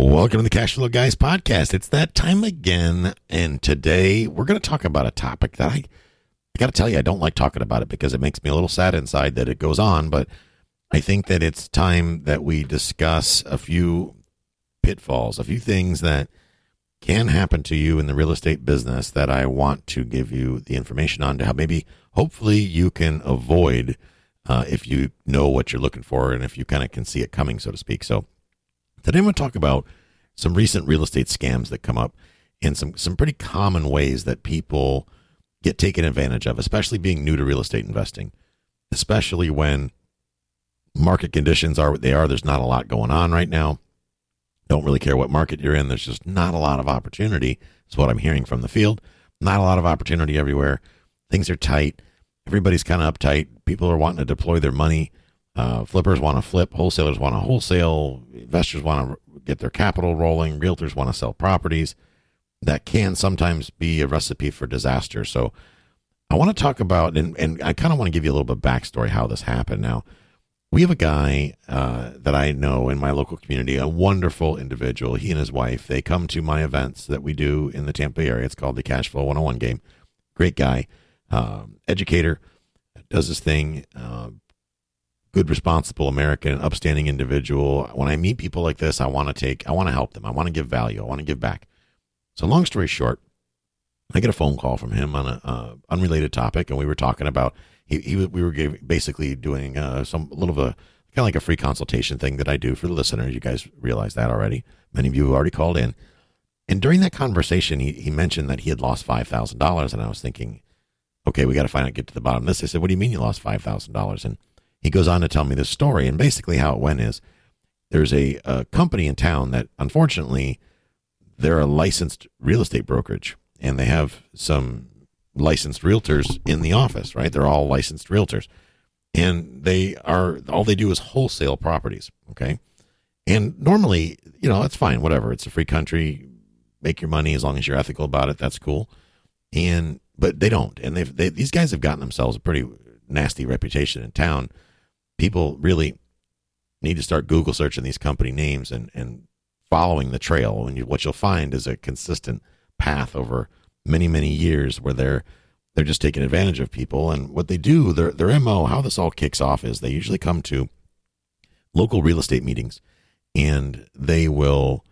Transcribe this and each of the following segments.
Welcome to the Cash Flow Guys podcast. It's that time again, and today we're going to talk about a topic that I, I got to tell you, I don't like talking about it because it makes me a little sad inside that it goes on. But I think that it's time that we discuss a few pitfalls, a few things that can happen to you in the real estate business that I want to give you the information on to how maybe, hopefully, you can avoid uh, if you know what you're looking for and if you kind of can see it coming, so to speak. So Today I'm going to talk about some recent real estate scams that come up and some, some pretty common ways that people get taken advantage of, especially being new to real estate investing, especially when market conditions are what they are. There's not a lot going on right now. Don't really care what market you're in. There's just not a lot of opportunity. Is what I'm hearing from the field. Not a lot of opportunity everywhere. Things are tight. Everybody's kind of uptight. People are wanting to deploy their money uh, flippers want to flip, wholesalers want to wholesale, investors want to get their capital rolling, realtors want to sell properties. That can sometimes be a recipe for disaster. So, I want to talk about, and, and I kind of want to give you a little bit of backstory how this happened. Now, we have a guy uh, that I know in my local community, a wonderful individual. He and his wife, they come to my events that we do in the Tampa area. It's called the Cash Flow 101 game. Great guy, um, educator, does his thing. Uh, good, responsible American, upstanding individual. When I meet people like this, I want to take, I want to help them. I want to give value. I want to give back. So, long story short, I get a phone call from him on an uh, unrelated topic, and we were talking about he, he we were basically doing uh, some little of a kind of like a free consultation thing that I do for the listeners. You guys realize that already. Many of you have already called in. And during that conversation, he, he mentioned that he had lost five thousand dollars, and I was thinking, okay, we got to find out, get to the bottom of this. I said, what do you mean you lost five thousand dollars? And he goes on to tell me this story. And basically, how it went is there's a, a company in town that unfortunately they're a licensed real estate brokerage and they have some licensed realtors in the office, right? They're all licensed realtors. And they are all they do is wholesale properties. Okay. And normally, you know, that's fine, whatever. It's a free country. Make your money as long as you're ethical about it. That's cool. And but they don't. And they've they, these guys have gotten themselves a pretty nasty reputation in town people really need to start Google searching these company names and, and following the trail. And you, what you'll find is a consistent path over many, many years where they're they're just taking advantage of people. And what they do, their their MO, how this all kicks off is they usually come to local real estate meetings and they will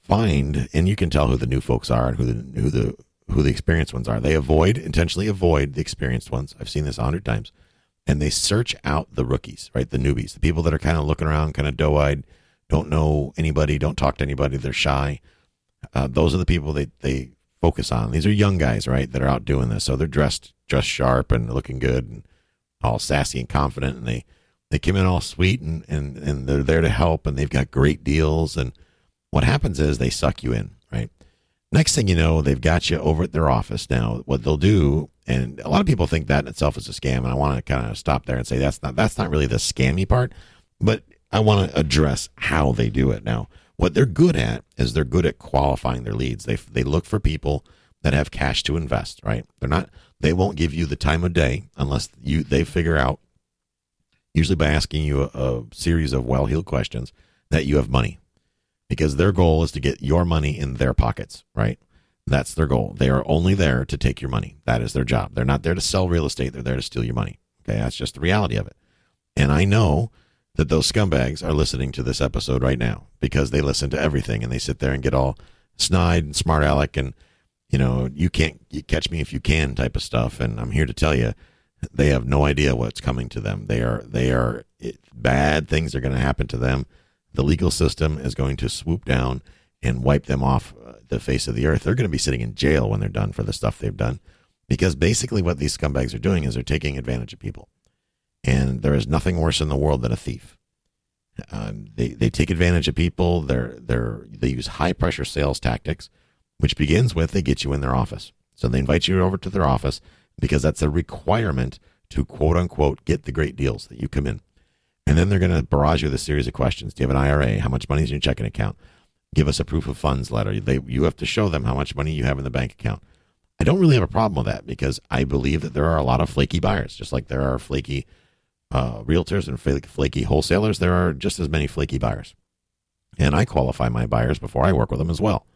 find and you can tell who the new folks are and who the who the who the experienced ones are. They avoid intentionally avoid the experienced ones. I've seen this a hundred times and they search out the rookies, right? The newbies, the people that are kind of looking around, kind of doe eyed, don't know anybody, don't talk to anybody, they're shy. Uh, those are the people they, they focus on. These are young guys, right, that are out doing this. So they're dressed dressed sharp and looking good and all sassy and confident. And they, they come in all sweet and, and, and they're there to help and they've got great deals. And what happens is they suck you in, right? Next thing you know, they've got you over at their office. Now, what they'll do and a lot of people think that in itself is a scam, and I want to kind of stop there and say that's not that's not really the scammy part, but I want to address how they do it. Now, what they're good at is they're good at qualifying their leads. They they look for people that have cash to invest. Right? They're not. They won't give you the time of day unless you they figure out, usually by asking you a, a series of well heeled questions, that you have money, because their goal is to get your money in their pockets. Right? That's their goal. They are only there to take your money. That is their job. They're not there to sell real estate. They're there to steal your money. Okay. That's just the reality of it. And I know that those scumbags are listening to this episode right now because they listen to everything and they sit there and get all snide and smart aleck and you know, you can't you catch me if you can type of stuff. And I'm here to tell you, they have no idea what's coming to them. They are they are it, bad things are going to happen to them. The legal system is going to swoop down and wipe them off uh, the face of the earth. They're going to be sitting in jail when they're done for the stuff they've done, because basically what these scumbags are doing is they're taking advantage of people, and there is nothing worse in the world than a thief. Um, they they take advantage of people. They're they're they use high pressure sales tactics, which begins with they get you in their office. So they invite you over to their office because that's a requirement to quote unquote get the great deals that you come in. And then they're going to barrage you with a series of questions. Do you have an IRA? How much money is in your checking account? Give us a proof of funds letter. They, you have to show them how much money you have in the bank account. I don't really have a problem with that because I believe that there are a lot of flaky buyers, just like there are flaky uh, realtors and flaky wholesalers. There are just as many flaky buyers. And I qualify my buyers before I work with them as well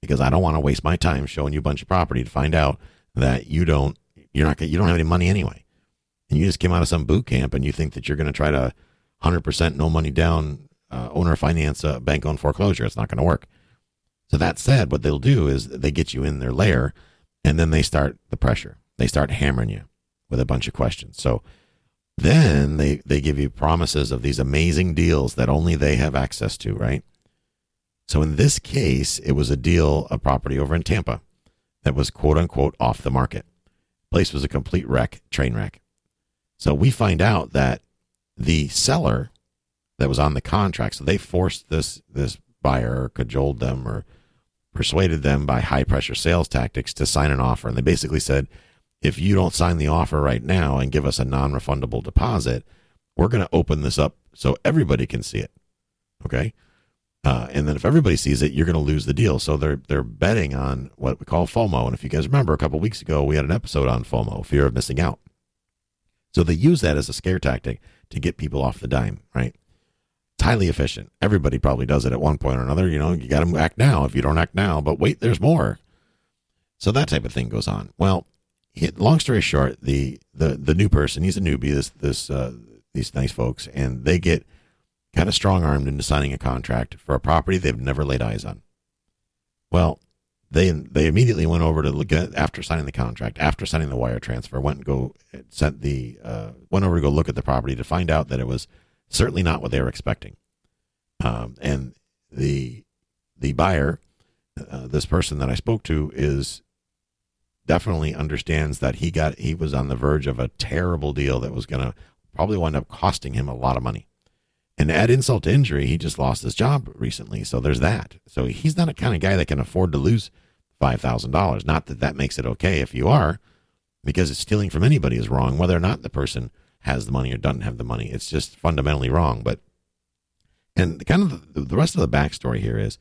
because I don't want to waste my time showing you a bunch of property to find out that you don't you're not you don't have any money anyway and you just came out of some boot camp and you think that you're going to try to 100% no money down uh, owner finance a bank owned foreclosure. It's not going to work. So that said, what they'll do is they get you in their lair and then they start the pressure. They start hammering you with a bunch of questions. So then they, they give you promises of these amazing deals that only they have access to, right? So in this case, it was a deal, a property over in Tampa that was quote unquote off the market. Place was a complete wreck, train wreck. So we find out that the seller that was on the contract, so they forced this this buyer or cajoled them or persuaded them by high pressure sales tactics to sign an offer. And they basically said, if you don't sign the offer right now and give us a non refundable deposit, we're going to open this up so everybody can see it. Okay. Uh, and then if everybody sees it, you're going to lose the deal. So they're they're betting on what we call FOMO. And if you guys remember, a couple weeks ago we had an episode on FOMO, fear of missing out. So they use that as a scare tactic to get people off the dime, right? It's highly efficient. Everybody probably does it at one point or another. You know, you got to act now if you don't act now, but wait, there's more. So that type of thing goes on. Well, long story short, the the the new person, he's a newbie. This this uh, these nice folks, and they get kind of strong armed into signing a contract for a property they've never laid eyes on. Well, they they immediately went over to look at after signing the contract, after signing the wire transfer, went and go sent the uh, went over to go look at the property to find out that it was certainly not what they were expecting. Um, and the the buyer, uh, this person that I spoke to, is definitely understands that he got he was on the verge of a terrible deal that was going to probably wind up costing him a lot of money. And add insult to injury, he just lost his job recently. So there's that. So he's not a kind of guy that can afford to lose $5,000. Not that that makes it okay if you are, because stealing from anybody is wrong, whether or not the person has the money or doesn't have the money. It's just fundamentally wrong. But, and kind of the, the rest of the backstory here is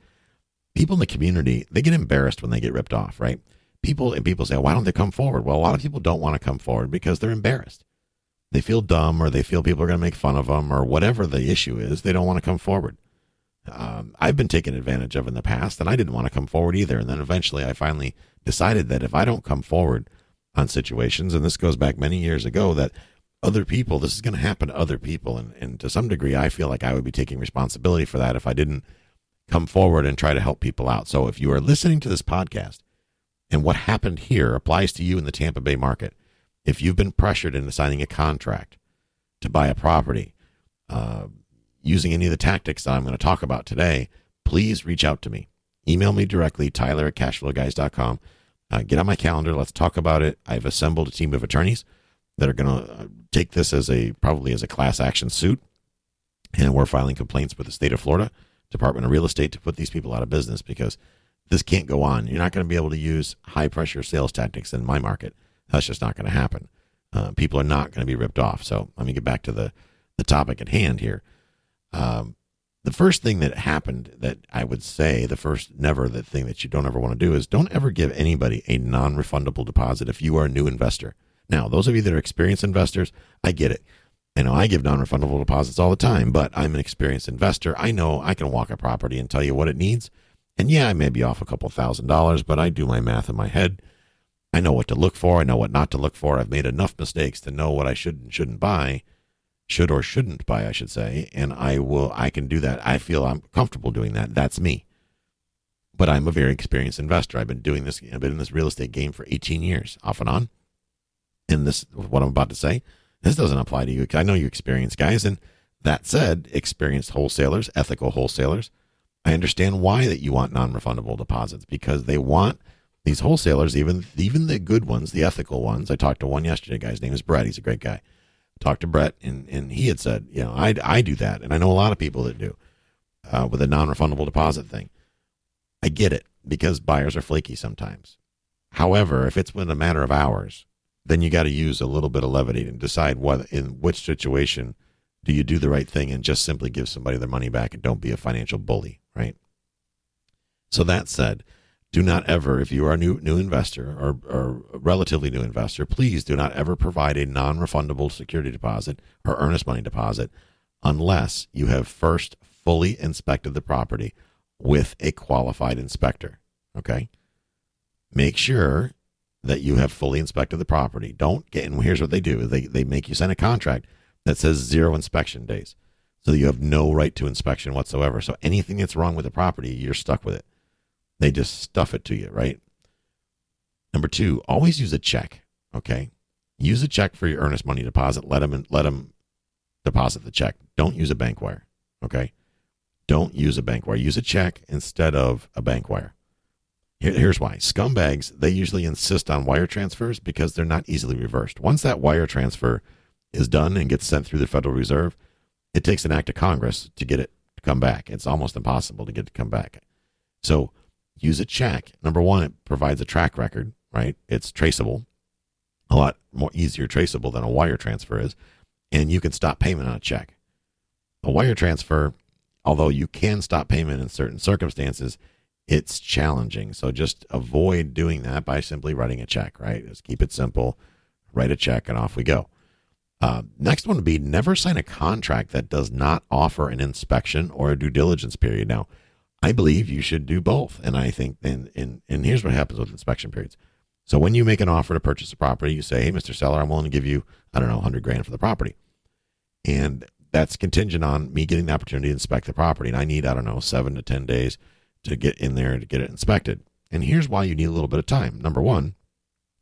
people in the community, they get embarrassed when they get ripped off, right? People, and people say, why don't they come forward? Well, a lot of people don't want to come forward because they're embarrassed they feel dumb or they feel people are going to make fun of them or whatever the issue is, they don't want to come forward. Um, I've been taken advantage of in the past, and I didn't want to come forward either. And then eventually, I finally decided that if I don't come forward on situations, and this goes back many years ago, that other people, this is going to happen to other people, and, and to some degree, I feel like I would be taking responsibility for that if I didn't come forward and try to help people out. So if you are listening to this podcast, and what happened here applies to you in the Tampa Bay market, if you've been pressured into signing a contract to buy a property uh, using any of the tactics that I'm going to talk about today, please reach out to me. Email me directly, tyler at cashflowguys.com. Uh, get on my calendar. Let's talk about it. I've assembled a team of attorneys that are going to uh, take this as a probably as a class action suit. And we're filing complaints with the state of Florida Department of Real Estate to put these people out of business because this can't go on. You're not going to be able to use high pressure sales tactics in my market. That's just not going to happen. Uh, people are not going to be ripped off. So let me get back to the, the topic at hand here. Um, the first thing that happened that I would say, the first never the thing that you don't ever want to do is don't ever give anybody a non refundable deposit if you are a new investor. Now, those of you that are experienced investors, I get it. I know I give non refundable deposits all the time, but I'm an experienced investor. I know I can walk a property and tell you what it needs. And yeah, I may be off a couple thousand dollars, but I do my math in my head I know what to look for. I know what not to look for. I've made enough mistakes to know what I should and shouldn't buy, should or shouldn't buy, I should say. And I will, I can do that. I feel I'm comfortable doing that. That's me. but I'm a very experienced investor. I've been doing this. I've been in this real estate game for 18 years, off and on. And this, what I'm about to say, this doesn't apply to you. I know you experienced guys, and that said, experienced wholesalers, ethical wholesalers, I understand why that you want non-refundable deposits because they want these wholesalers, even even the good ones, the ethical ones. I talked to one yesterday. Guy's name is Brett. He's a great guy. Talked to Brett, and and he had said, you know, I I do that, and I know a lot of people that do uh, with a non-refundable deposit thing. I get it because buyers are flaky sometimes. However, if it's within a matter of hours, then you got to use a little bit of levity and decide what in which situation do you do the right thing and just simply give somebody their money back and don't be a financial bully, right? So that said, do not ever, if you are a new new investor or, or a relatively new investor, please do not ever provide a non-refundable security deposit or earnest money deposit unless you have first fully inspected the property with a qualified inspector. Okay. Make sure that you have fully inspected the property. Don't get, and here's what they do they, they make you sign a contract that says zero inspection days. So you have no right to inspection whatsoever. So anything that's wrong with the property, you're stuck with it. They just stuff it to you, right? Number two, always use a check. Okay. Use a check for your earnest money deposit. Let them, let them deposit the check. Don't use a bank wire. Okay. Don't use a bank wire. Use a check instead of a bank wire. Here's why. Scumbags, they usually insist on wire transfers because they're not easily reversed. Once that wire transfer is done and gets sent through the Federal Reserve, it takes an act of Congress to get it to come back. It's almost impossible to get it to come back. So use a check. Number one, it provides a track record, right? It's traceable, a lot more easier traceable than a wire transfer is. And you can stop payment on a check. A wire transfer, although you can stop payment in certain circumstances, it's challenging. So just avoid doing that by simply writing a check, right? Just keep it simple, write a check, and off we go. Uh, next one would be never sign a contract that does not offer an inspection or a due diligence period. Now, I believe you should do both. And I think, and, and, and here's what happens with inspection periods. So when you make an offer to purchase a property, you say, hey, Mr. Seller, I'm willing to give you, I don't know, 100 grand for the property. And that's contingent on me getting the opportunity to inspect the property. And I need, I don't know, seven to 10 days to get in there to get it inspected. And here's why you need a little bit of time. Number one,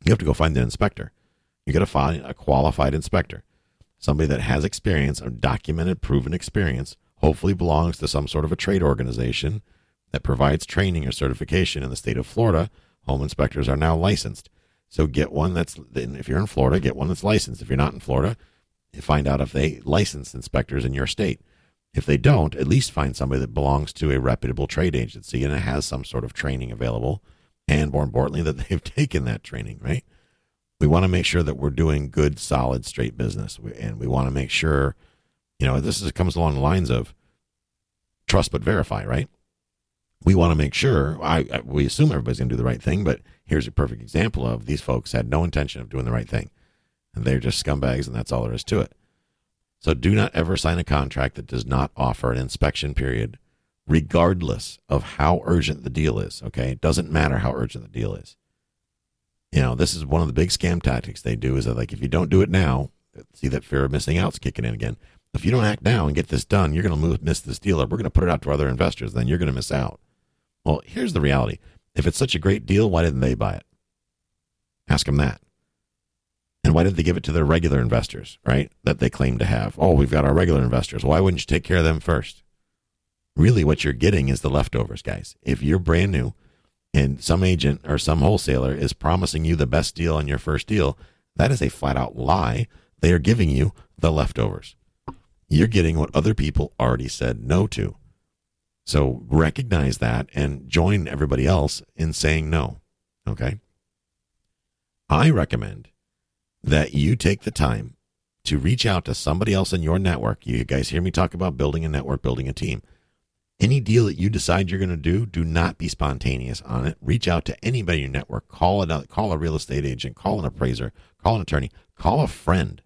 you have to go find the inspector. You got to find a qualified inspector, somebody that has experience, a documented, proven experience, hopefully belongs to some sort of a trade organization that provides training or certification in the state of Florida. Home inspectors are now licensed. So get one that's, if you're in Florida, get one that's licensed. If you're not in Florida, find out if they license inspectors in your state. If they don't, at least find somebody that belongs to a reputable trade agency and has some sort of training available. And more importantly, that they've taken that training, right? We want to make sure that we're doing good, solid, straight business. And we want to make sure, you know, this is, comes along the lines of trust but verify, right? We want to make sure, I, I we assume everybody's going to do the right thing, but here's a perfect example of these folks had no intention of doing the right thing. And they're just scumbags, and that's all there is to it. So do not ever sign a contract that does not offer an inspection period, regardless of how urgent the deal is. Okay. It doesn't matter how urgent the deal is. You know, this is one of the big scam tactics they do is that, like, if you don't do it now, see that fear of missing out's kicking in again. If you don't act now and get this done, you're going to miss this deal, or we're going to put it out to other investors. Then you're going to miss out. Well, here's the reality: if it's such a great deal, why didn't they buy it? Ask them that. And why did they give it to their regular investors, right? That they claim to have. Oh, we've got our regular investors. Why wouldn't you take care of them first? Really, what you're getting is the leftovers, guys. If you're brand new and some agent or some wholesaler is promising you the best deal on your first deal, that is a flat out lie. They are giving you the leftovers. You're getting what other people already said no to. So recognize that and join everybody else in saying no. Okay. I recommend that you take the time to reach out to somebody else in your network. You guys hear me talk about building a network, building a team. Any deal that you decide you're going to do, do not be spontaneous on it. Reach out to anybody in your network. Call a call a real estate agent, call an appraiser, call an attorney, call a friend.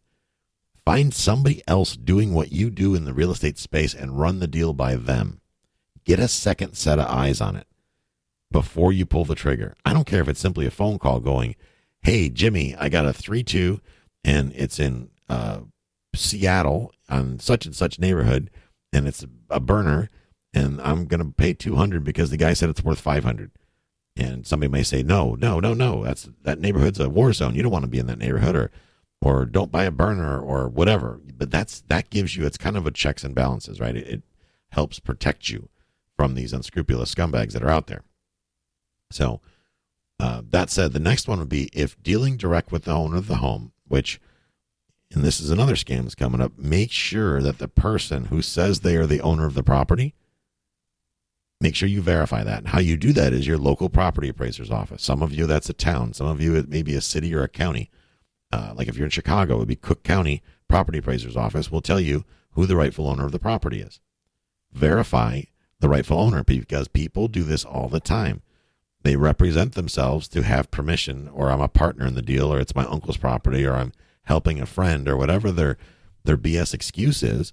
Find somebody else doing what you do in the real estate space and run the deal by them. Get a second set of eyes on it before you pull the trigger. I don't care if it's simply a phone call going, hey, Jimmy, I got a 3 2 and it's in uh, Seattle on such and such neighborhood and it's a burner. and I'm going to pay 200 because the guy said it's worth 500. And somebody may say, no, no, no, no, that's that neighborhood's a war zone. You don't want to be in that neighborhood, or or don't buy a burner or whatever. But that's that gives you it's kind of a checks and balances, right? It, it helps protect you from these unscrupulous scumbags that are out there. So uh, that said, the next one would be if dealing direct with the owner of the home, which and this is another scam that's coming up, make sure that the person who says they are the owner of the property, make sure you verify that. And how you do that is your local property appraiser's office. Some of you, that's a town. Some of you, it may be a city or a county. Uh, like if you're in Chicago, it would be Cook County Property Appraiser's Office will tell you who the rightful owner of the property is. Verify the rightful owner because people do this all the time. They represent themselves to have permission, or I'm a partner in the deal, or it's my uncle's property, or I'm helping a friend or whatever their their BS excuse is,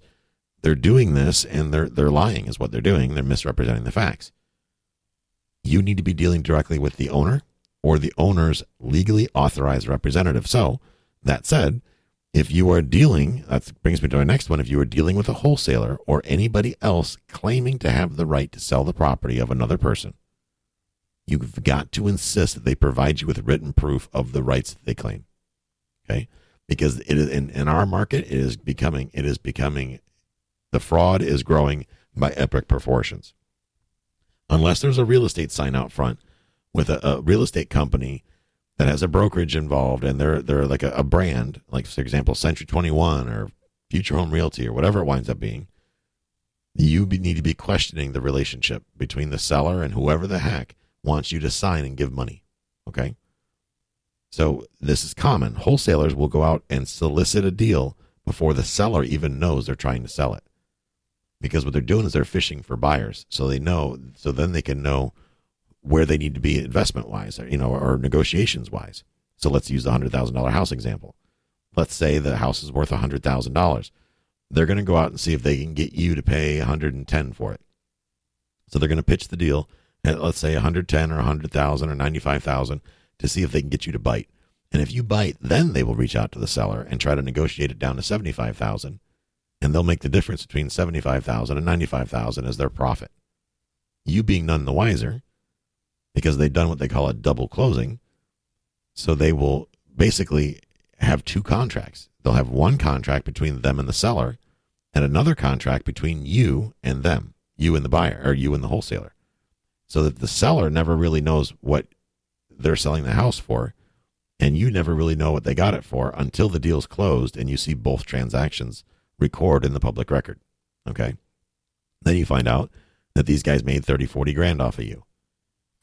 they're doing this and they're they're lying is what they're doing. They're misrepresenting the facts. You need to be dealing directly with the owner or the owner's legally authorized representative. So, that said, if you are dealing, that brings me to our next one. If you are dealing with a wholesaler or anybody else claiming to have the right to sell the property of another person, you've got to insist that they provide you with written proof of the rights that they claim. Okay because it is in, in our market it is becoming it is becoming the fraud is growing by epic proportions unless there's a real estate sign out front with a, a real estate company that has a brokerage involved and they're they're like a, a brand like for example century 21 or future home realty or whatever it winds up being you need to be questioning the relationship between the seller and whoever the heck wants you to sign and give money okay so this is common. Wholesalers will go out and solicit a deal before the seller even knows they're trying to sell it. Because what they're doing is they're fishing for buyers. So they know, so then they can know where they need to be investment wise, you know, or negotiations wise. So let's use the $100,000 house example. Let's say the house is worth $100,000. They're going to go out and see if they can get you to pay 110 for it. So they're going to pitch the deal at let's say 110 or 100,000 or 95,000 to see if they can get you to bite. And if you bite, then they will reach out to the seller and try to negotiate it down to 75,000 and they'll make the difference between 75,000 and 95,000 as their profit. You being none the wiser because they've done what they call a double closing. So they will basically have two contracts. They'll have one contract between them and the seller and another contract between you and them, you and the buyer or you and the wholesaler. So that the seller never really knows what they're selling the house for, and you never really know what they got it for until the deal's closed and you see both transactions record in the public record. Okay. Then you find out that these guys made 30, 40 grand off of you.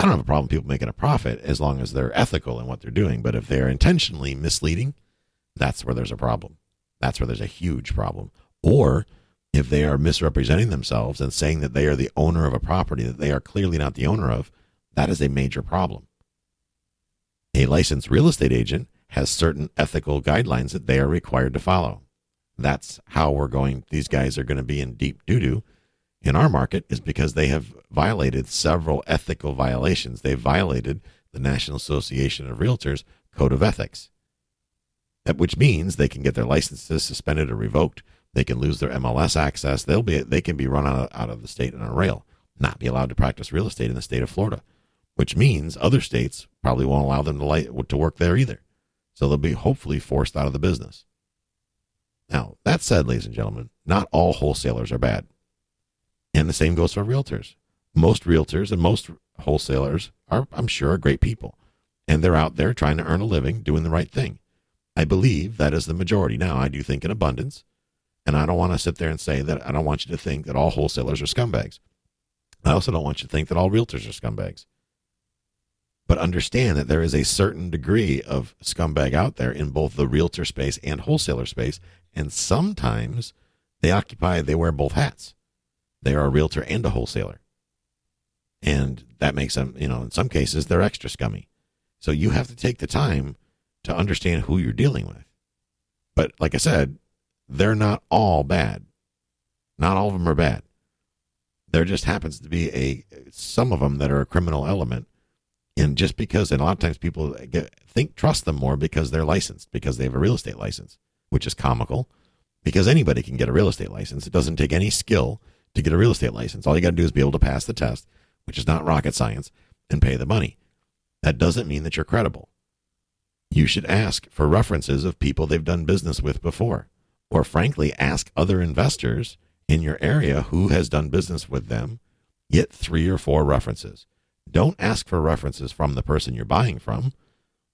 I don't have a problem people making a profit as long as they're ethical in what they're doing. But if they're intentionally misleading, that's where there's a problem. That's where there's a huge problem. Or if they are misrepresenting themselves and saying that they are the owner of a property that they are clearly not the owner of, that is a major problem a licensed real estate agent has certain ethical guidelines that they are required to follow. That's how we're going. These guys are going to be in deep doo doo in our market is because they have violated several ethical violations. They've violated the National Association of Realtors Code of Ethics, that which means they can get their licenses suspended or revoked. They can lose their MLS access. They'll be they can be run out of, out of the state on a rail, not be allowed to practice real estate in the state of Florida which means other states probably won't allow them to, light, to work there either. So they'll be hopefully forced out of the business. Now, that said, ladies and gentlemen, not all wholesalers are bad. And the same goes for realtors. Most realtors and most wholesalers are, I'm sure, are great people. And they're out there trying to earn a living, doing the right thing. I believe that is the majority. Now, I do think in abundance. And I don't want to sit there and say that I don't want you to think that all wholesalers are scumbags. I also don't want you to think that all realtors are scumbags but understand that there is a certain degree of scumbag out there in both the realtor space and wholesaler space. And sometimes they occupy, they wear both hats. They are a realtor and a wholesaler. And that makes them, you know, in some cases, they're extra scummy. So you have to take the time to understand who you're dealing with. But like I said, they're not all bad. Not all of them are bad. There just happens to be a some of them that are a criminal element and just because, and a lot of times people get, think trust them more because they're licensed, because they have a real estate license, which is comical because anybody can get a real estate license. It doesn't take any skill to get a real estate license. All you got to do is be able to pass the test, which is not rocket science, and pay the money. That doesn't mean that you're credible. You should ask for references of people they've done business with before, or frankly, ask other investors in your area who has done business with them. Get three or four references. Don't ask for references from the person you're buying from,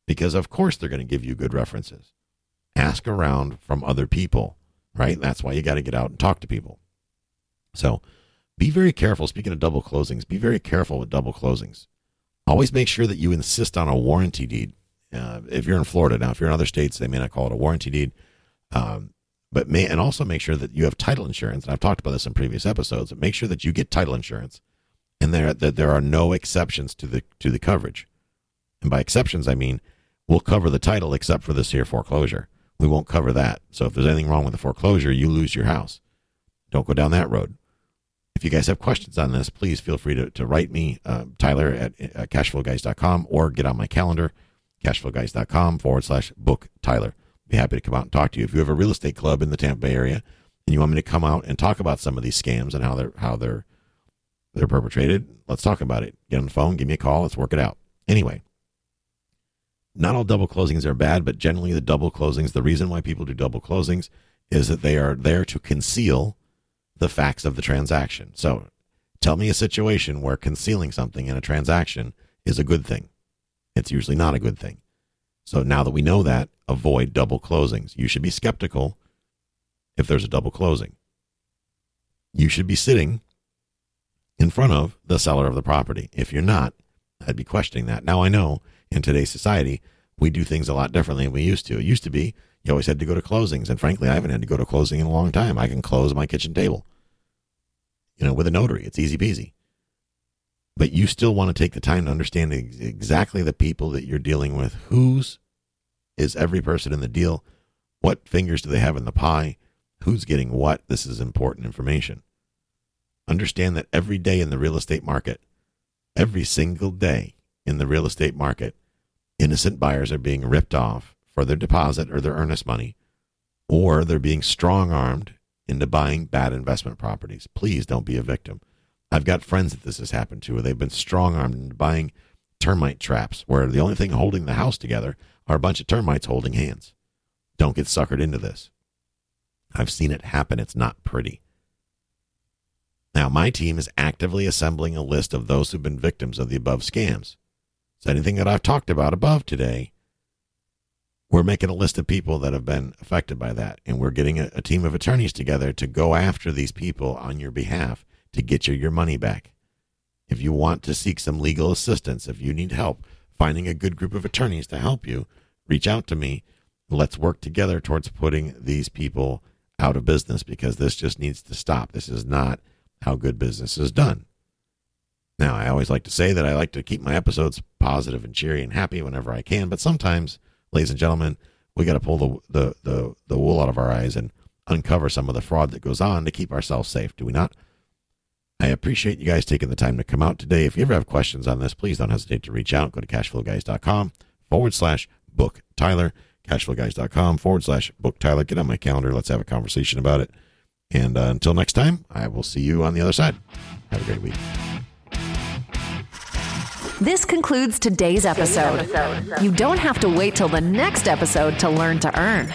because of course they're going to give you good references. Ask around from other people, right? That's why you got to get out and talk to people. So be very careful. Speaking of double closings, be very careful with double closings. Always make sure that you insist on a warranty deed. Uh, if you're in Florida now, if you're in other states, they may not call it a warranty deed. Um, but may and also make sure that you have title insurance. And I've talked about this in previous episodes. Make sure that you get title insurance, and there that there are no exceptions to the to the coverage. And by exceptions, I mean we'll cover the title except for this here foreclosure. We won't cover that. So if there's anything wrong with the foreclosure, you lose your house. Don't go down that road. If you guys have questions on this, please feel free to, to write me, uh, Tyler at cashflowguys.com, or get on my calendar, cashflowguys.com forward slash book Tyler. Be happy to come out and talk to you. If you have a real estate club in the Tampa Bay area and you want me to come out and talk about some of these scams and how they're how they're they're perpetrated, let's talk about it. Get on the phone, give me a call, let's work it out. Anyway, not all double closings are bad, but generally the double closings, the reason why people do double closings is that they are there to conceal the facts of the transaction. So tell me a situation where concealing something in a transaction is a good thing. It's usually not a good thing. So now that we know that, avoid double closings. You should be skeptical if there's a double closing. You should be sitting in front of the seller of the property. If you're not, I'd be questioning that. Now I know in today's society, we do things a lot differently than we used to. It used to be you always had to go to closings, and frankly, I haven't had to go to closing in a long time. I can close my kitchen table, you know, with a notary. It's easy peasy. But you still want to take the time to understand exactly the people that you're dealing with. Whose is every person in the deal? What fingers do they have in the pie? Who's getting what? This is important information. Understand that every day in the real estate market, every single day in the real estate market, innocent buyers are being ripped off for their deposit or their earnest money, or they're being strong armed into buying bad investment properties. Please don't be a victim. I've got friends that this has happened to where they've been strong armed into buying termite traps where the only thing holding the house together are a bunch of termites holding hands. Don't get suckered into this. I've seen it happen. It's not pretty. Now, my team is actively assembling a list of those who've been victims of the above scams. So anything that I've talked about above today, we're making a list of people that have been affected by that. And we're getting a, a team of attorneys together to go after these people on your behalf to get you your money back. If you want to seek some legal assistance, if you need help finding a good group of attorneys to help you, reach out to me. Let's work together towards putting these people out of business because this just needs to stop. This is not how good business is done. Now, I always like to say that I like to keep my episodes positive and cheery and happy whenever I can, but sometimes, ladies and gentlemen, we got to pull the, the, the, the wool out of our eyes and uncover some of the fraud that goes on to keep ourselves safe, do we not? I appreciate you guys taking the time to come out today. If you ever have questions on this, please don't hesitate to reach out. Go to cashflowguys.com forward slash book Tyler, cashflowguys.com forward slash book Tyler. Get on my calendar. Let's have a conversation about it. And uh, until next time, I will see you on the other side. Have a great week. This concludes today's episode. You don't have to wait till the next episode to learn to earn.